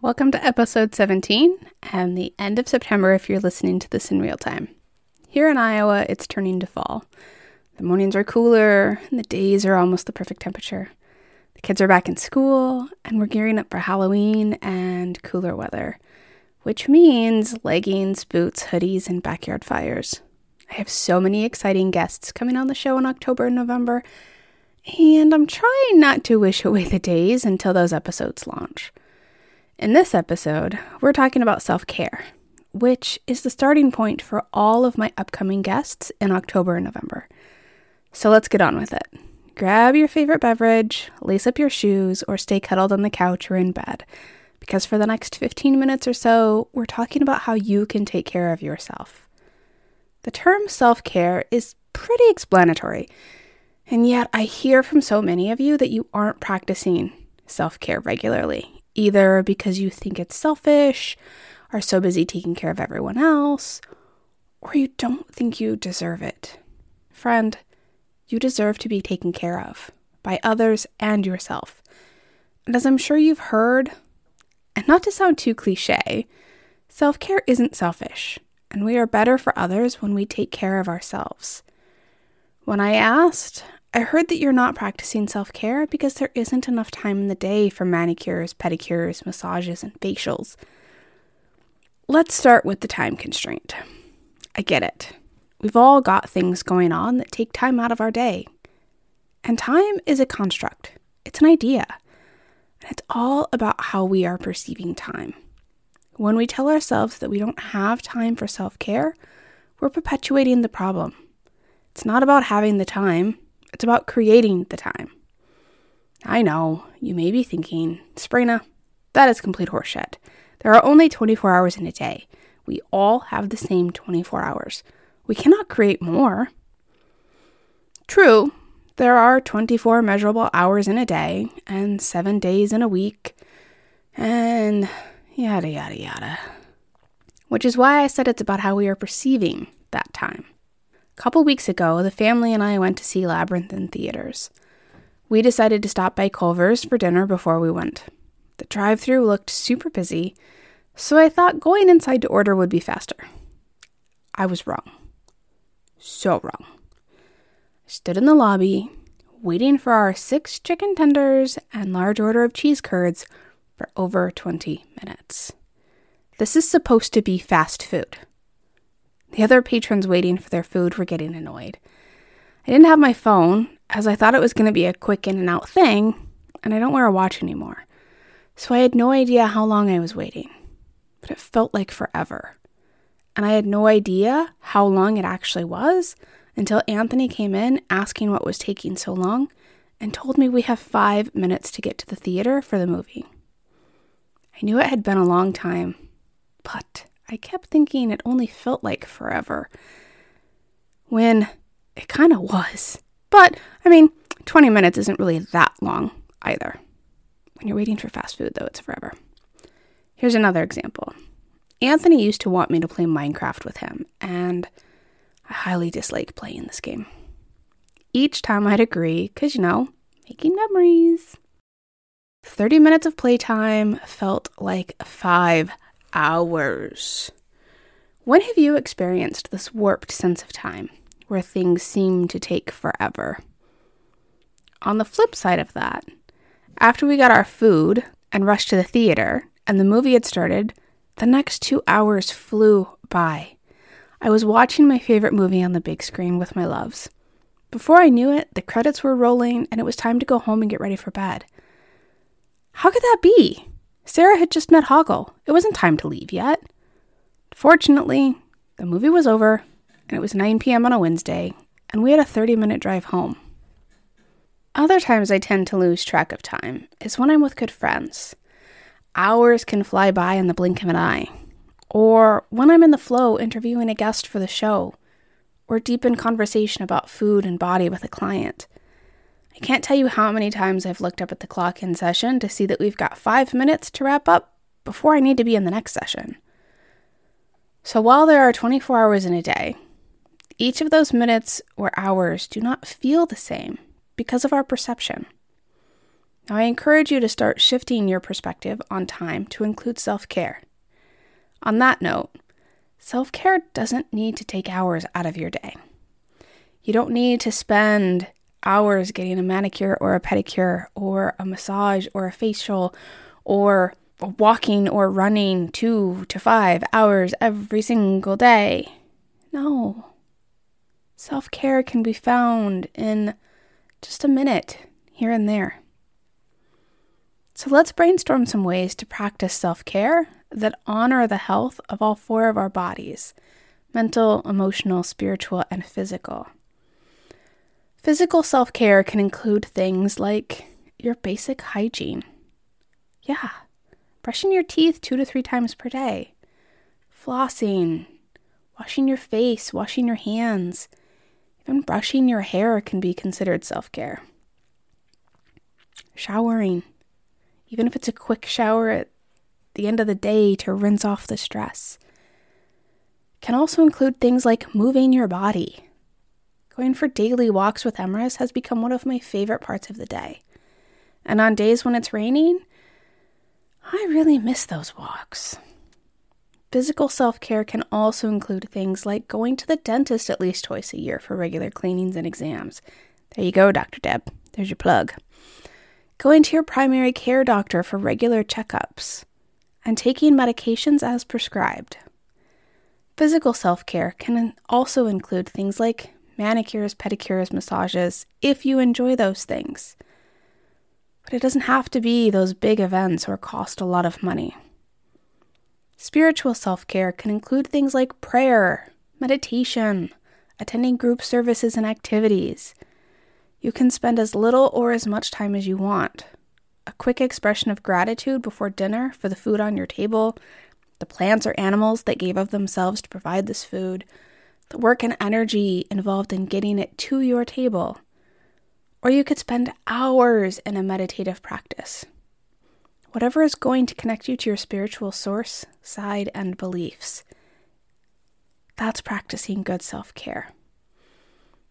Welcome to episode 17 and the end of September if you're listening to this in real time. Here in Iowa, it's turning to fall. The mornings are cooler and the days are almost the perfect temperature. The kids are back in school and we're gearing up for Halloween and cooler weather, which means leggings, boots, hoodies, and backyard fires. I have so many exciting guests coming on the show in October and November, and I'm trying not to wish away the days until those episodes launch. In this episode, we're talking about self care, which is the starting point for all of my upcoming guests in October and November. So let's get on with it. Grab your favorite beverage, lace up your shoes, or stay cuddled on the couch or in bed, because for the next 15 minutes or so, we're talking about how you can take care of yourself. The term self care is pretty explanatory, and yet I hear from so many of you that you aren't practicing self care regularly either because you think it's selfish, are so busy taking care of everyone else, or you don't think you deserve it. Friend, you deserve to be taken care of by others and yourself. And as I'm sure you've heard, and not to sound too cliche, self care isn't selfish, and we are better for others when we take care of ourselves. When I asked, I heard that you're not practicing self care because there isn't enough time in the day for manicures, pedicures, massages, and facials. Let's start with the time constraint. I get it. We've all got things going on that take time out of our day. And time is a construct, it's an idea. And it's all about how we are perceiving time. When we tell ourselves that we don't have time for self care, we're perpetuating the problem. It's not about having the time, it's about creating the time. I know, you may be thinking, Sabrina, that is complete horseshit. There are only 24 hours in a day. We all have the same 24 hours. We cannot create more. True, there are 24 measurable hours in a day and seven days in a week, and yada yada yada. Which is why I said it's about how we are perceiving that time couple weeks ago, the family and I went to see Labyrinth in theaters. We decided to stop by Culver's for dinner before we went. The drive through looked super busy, so I thought going inside to order would be faster. I was wrong. So wrong. Stood in the lobby, waiting for our six chicken tenders and large order of cheese curds for over 20 minutes. This is supposed to be fast food. The other patrons waiting for their food were getting annoyed. I didn't have my phone, as I thought it was going to be a quick in and out thing, and I don't wear a watch anymore. So I had no idea how long I was waiting, but it felt like forever. And I had no idea how long it actually was until Anthony came in asking what was taking so long and told me we have five minutes to get to the theater for the movie. I knew it had been a long time, but I kept thinking it only felt like forever. When it kind of was. But, I mean, 20 minutes isn't really that long either. When you're waiting for fast food, though, it's forever. Here's another example Anthony used to want me to play Minecraft with him, and I highly dislike playing this game. Each time I'd agree, because, you know, making memories. 30 minutes of playtime felt like five hours. When have you experienced this warped sense of time where things seem to take forever? On the flip side of that, after we got our food and rushed to the theater and the movie had started, the next two hours flew by. I was watching my favorite movie on the big screen with my loves. Before I knew it, the credits were rolling and it was time to go home and get ready for bed. How could that be? Sarah had just met Hoggle. It wasn't time to leave yet. Fortunately, the movie was over, and it was 9 p.m. on a Wednesday, and we had a 30 minute drive home. Other times I tend to lose track of time is when I'm with good friends. Hours can fly by in the blink of an eye. Or when I'm in the flow interviewing a guest for the show, or deep in conversation about food and body with a client. I can't tell you how many times I've looked up at the clock in session to see that we've got five minutes to wrap up before I need to be in the next session. So while there are 24 hours in a day, each of those minutes or hours do not feel the same because of our perception. Now, I encourage you to start shifting your perspective on time to include self care. On that note, self care doesn't need to take hours out of your day. You don't need to spend hours getting a manicure or a pedicure or a massage or a facial or walking or running two to five hours every single day. No. Self care can be found in just a minute here and there. So let's brainstorm some ways to practice self care that honor the health of all four of our bodies mental, emotional, spiritual, and physical. Physical self care can include things like your basic hygiene. Yeah, brushing your teeth two to three times per day, flossing, washing your face, washing your hands, even brushing your hair can be considered self care. Showering, even if it's a quick shower at the end of the day to rinse off the stress. Can also include things like moving your body. Going for daily walks with Emrys has become one of my favorite parts of the day. And on days when it's raining, I really miss those walks. Physical self care can also include things like going to the dentist at least twice a year for regular cleanings and exams. There you go, Dr. Deb. There's your plug. Going to your primary care doctor for regular checkups. And taking medications as prescribed. Physical self care can also include things like manicures, pedicures, massages, if you enjoy those things. But it doesn't have to be those big events or cost a lot of money. Spiritual self care can include things like prayer, meditation, attending group services and activities. You can spend as little or as much time as you want. A quick expression of gratitude before dinner for the food on your table, the plants or animals that gave of themselves to provide this food, the work and energy involved in getting it to your table. Or you could spend hours in a meditative practice. Whatever is going to connect you to your spiritual source, side, and beliefs. That's practicing good self care.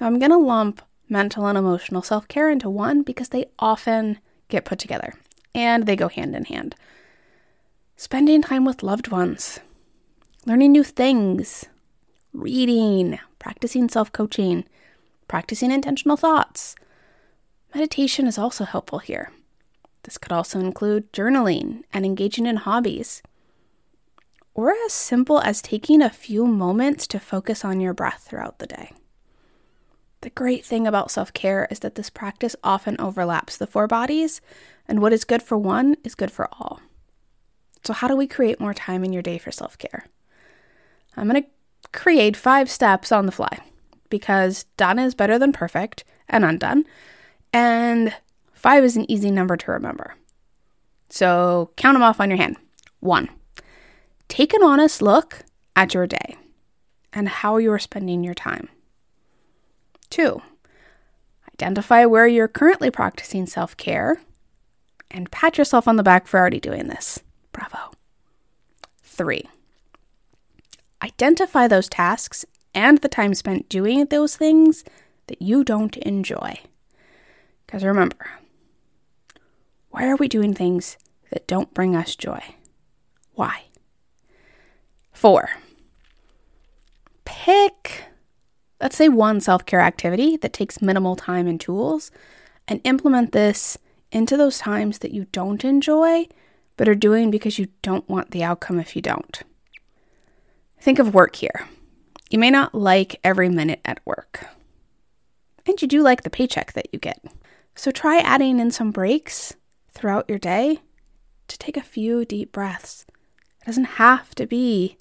Now, I'm going to lump mental and emotional self care into one because they often get put together and they go hand in hand. Spending time with loved ones, learning new things, reading, practicing self coaching, practicing intentional thoughts. Meditation is also helpful here. This could also include journaling and engaging in hobbies, or as simple as taking a few moments to focus on your breath throughout the day. The great thing about self care is that this practice often overlaps the four bodies, and what is good for one is good for all. So, how do we create more time in your day for self care? I'm going to create five steps on the fly because done is better than perfect and undone. And five is an easy number to remember. So count them off on your hand. One, take an honest look at your day and how you are spending your time. Two, identify where you're currently practicing self care and pat yourself on the back for already doing this. Bravo. Three, Identify those tasks and the time spent doing those things that you don't enjoy. Because remember, why are we doing things that don't bring us joy? Why? Four, pick, let's say, one self care activity that takes minimal time and tools and implement this into those times that you don't enjoy but are doing because you don't want the outcome if you don't. Think of work here. You may not like every minute at work. And you do like the paycheck that you get. So try adding in some breaks throughout your day to take a few deep breaths. It doesn't have to be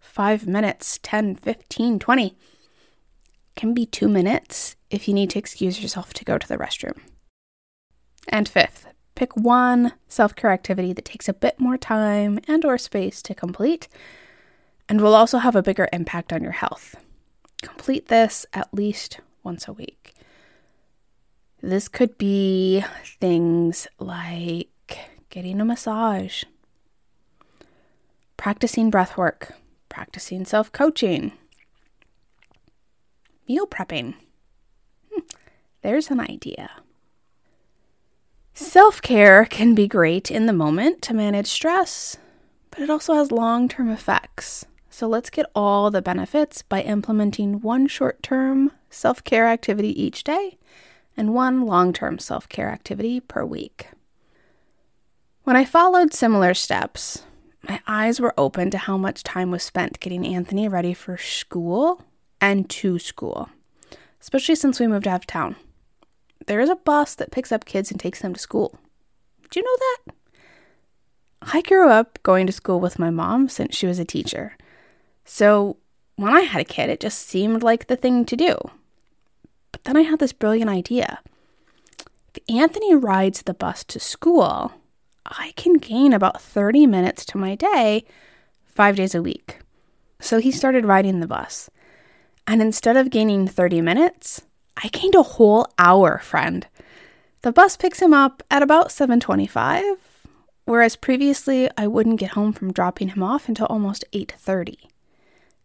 five minutes, 10, 15, 20. It can be two minutes if you need to excuse yourself to go to the restroom. And fifth, pick one self-care activity that takes a bit more time and or space to complete and will also have a bigger impact on your health. Complete this at least once a week. This could be things like getting a massage, practicing breath work, practicing self coaching, meal prepping. Hmm, there's an idea. Self care can be great in the moment to manage stress, but it also has long term effects. So let's get all the benefits by implementing one short term self care activity each day and one long term self care activity per week. When I followed similar steps, my eyes were open to how much time was spent getting Anthony ready for school and to school, especially since we moved out of town. There is a bus that picks up kids and takes them to school. Do you know that? I grew up going to school with my mom since she was a teacher. So when I had a kid, it just seemed like the thing to do. But then I had this brilliant idea. If Anthony rides the bus to school, I can gain about 30 minutes to my day five days a week. So he started riding the bus. And instead of gaining 30 minutes, I gained a whole hour, friend. The bus picks him up at about 7:25, whereas previously I wouldn't get home from dropping him off until almost 8:30.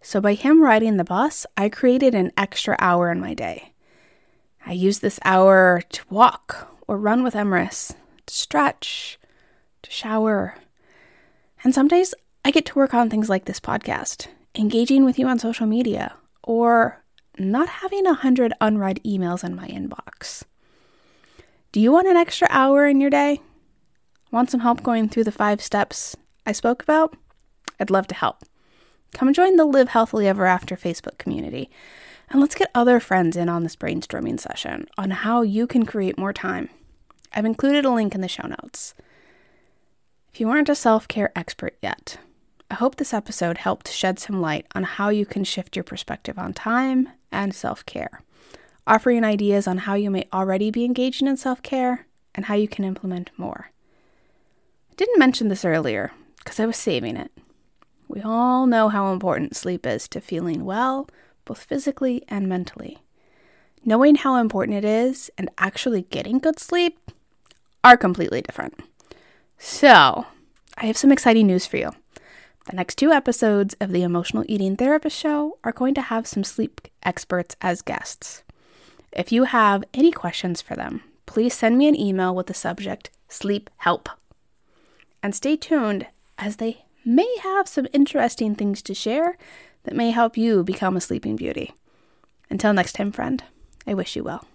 So by him riding the bus, I created an extra hour in my day. I used this hour to walk or run with Emrys, to stretch, to shower. And some days I get to work on things like this podcast, engaging with you on social media, or not having a hundred unread emails in my inbox. Do you want an extra hour in your day? Want some help going through the five steps I spoke about? I'd love to help. Come join the Live Healthily Ever After Facebook community, and let's get other friends in on this brainstorming session on how you can create more time. I've included a link in the show notes. If you aren't a self care expert yet, I hope this episode helped shed some light on how you can shift your perspective on time and self care, offering ideas on how you may already be engaging in self care and how you can implement more. I didn't mention this earlier because I was saving it. We all know how important sleep is to feeling well, both physically and mentally. Knowing how important it is and actually getting good sleep are completely different. So, I have some exciting news for you. The next two episodes of the Emotional Eating Therapist Show are going to have some sleep experts as guests. If you have any questions for them, please send me an email with the subject Sleep Help. And stay tuned as they may have some interesting things to share that may help you become a sleeping beauty. Until next time, friend, I wish you well.